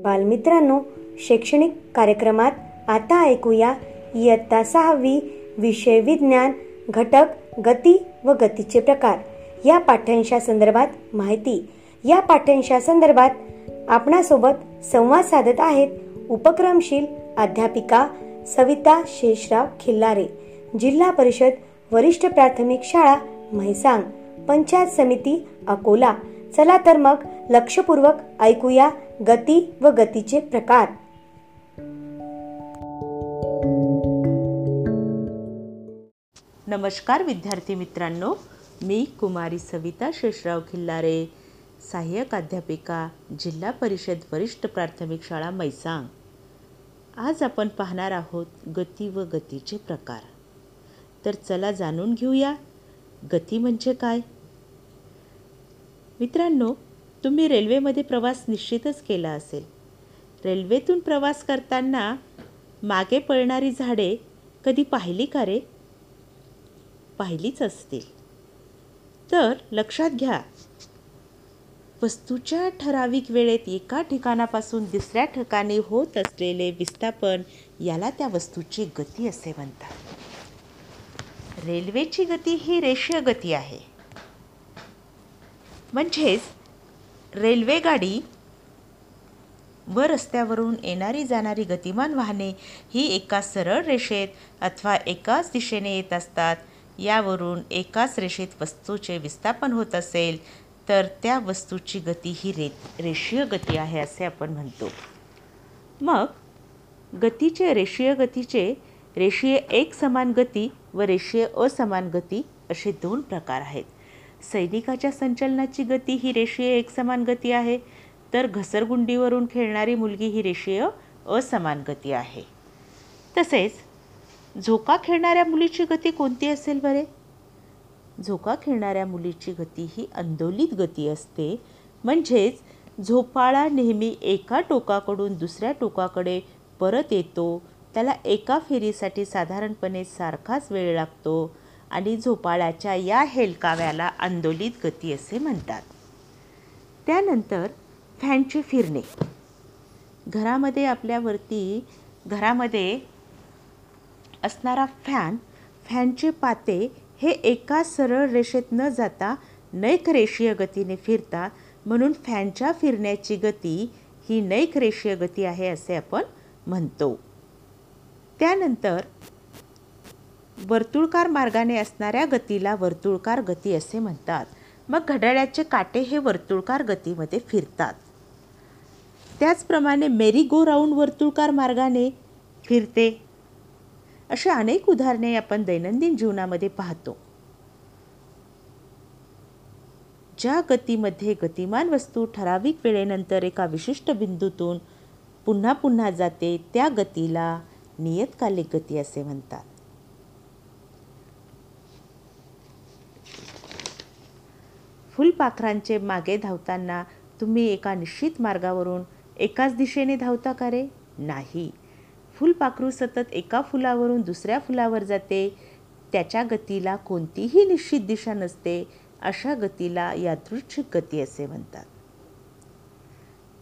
बालमित्रांनो शैक्षणिक कार्यक्रमात आता ऐकूया इयत्ता सहावी विषय विज्ञान घटक गती व गतीचे प्रकार. या पाठ्यांशा संदर्भात माहिती. या पाठ्यांशा संदर्भात आपणासोबत संवाद साधत आहेत उपक्रमशील अध्यापिका सविता शेषराव खिल्लारे जिल्हा परिषद वरिष्ठ प्राथमिक शाळा म्हैसांग पंचायत समिती अकोला. चला तर मग लक्षपूर्वक ऐकूया गती व गतीचे प्रकार. नमस्कार विद्यार्थी मित्रांनो मी कुमारी सविता शेषराव खिल्लारे सहाय्यक अध्यापिका जिल्हा परिषद वरिष्ठ प्राथमिक शाळा मैसांग आज आपण पाहणार आहोत गती व गतीचे प्रकार. तर चला जाणून घेऊया गती म्हणजे काय? मित्रांनो तुम्ही रेल्वेमध्ये प्रवास निश्चितच केला असेल. रेल्वेतून प्रवास करताना मागे पळणारी झाडे कधी पाहिली का रे? पाहिलीच असतील. तर लक्षात घ्या. वस्तूच्या ठराविक वेळेत एका ठिकाणापासून दुसऱ्या ठिकाणी होत असलेले विस्थापन याला त्या वस्तूची गती असे म्हणतात. रेल्वेची गती ही रेषीय गती आहे. म्हणजेच रेल्वेगाडी व रस्त्यावरून येणारी जाणारी गतिमान वाहने ही एका सरळ रेषेत अथवा एकाच दिशेने येत असतात. यावरून एकाच रेषेत वस्तूचे विस्थापन होत असेल तर त्या वस्तूची गती ही रे रेषीय गती आहे असे आपण म्हणतो. मग गतीचे रेषीय गतीचे रेषीय एक समान गती व रेषीय असमान गती असे दोन प्रकार आहेत. सैनिकाच्या संचलनाची गती ही रेषीय एकसमान गती आहे. तर घसरगुंडीवरून खेळणारी मुलगी ही रेषीय असमान गती आहे. तसेच झोका खेळणाऱ्या मुलीची गती कोणती असेल बरे? झोका खेळणाऱ्या मुलीची गती ही आंदोलित गती असते. म्हणजेच झोपाळा नेहमी एका टोकाकडून दुसऱ्या टोकाकडे परत येतो. त्याला एका फेरीसाठी साधारणपणे सारखाच वेळ लागतो. आणि झोपाळ्याच्या या हेलकाव्याला आंदोलित गती असे म्हणतात. त्यानंतर फॅनचे फिरणे. घरामध्ये आपल्यावरती घरामध्ये असणारा फॅन फॅनचे पाते हे एका सरळ रेषेत न जाता नैक रेषीय गतीने फिरतात म्हणून फॅनच्या फिरण्याची गती ही नैक रेषीय गती आहे असे आपण म्हणतो. त्यानंतर वर्तुळकार मार्गाने असणाऱ्या गतीला वर्तुळकार गती असे म्हणतात. मग घड्याळ्याचे काटे हे वर्तुळकार गतीमध्ये फिरतात. त्याचप्रमाणे मेरी गो राऊंड वर्तुळकार मार्गाने फिरते. अशी अनेक उदाहरणे आपण दैनंदिन जीवनामध्ये पाहतो. ज्या गतीमध्ये गतिमान वस्तू ठराविक वेळेनंतर एका विशिष्ट बिंदूतून पुन्हा पुन्हा जाते त्या गतीला नियतकालिक गती असे म्हणतात. फुलपाखरांचे मागे धावताना तुम्ही एका निश्चित मार्गावरून एकाच दिशेने धावता का रे? नाही. फुलपाखरू सतत एका फुलावरून दुसऱ्या फुलावर जाते. त्याच्या गतीला कोणतीही निश्चित दिशा नसते. अशा गतीला यादृच्छिक गती असे म्हणतात.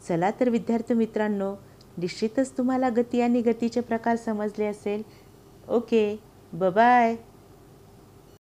चला तर विद्यार्थी मित्रांनो निश्चितच तुम्हाला गती आणि गतीचे प्रकार समजले असेल. Okay bye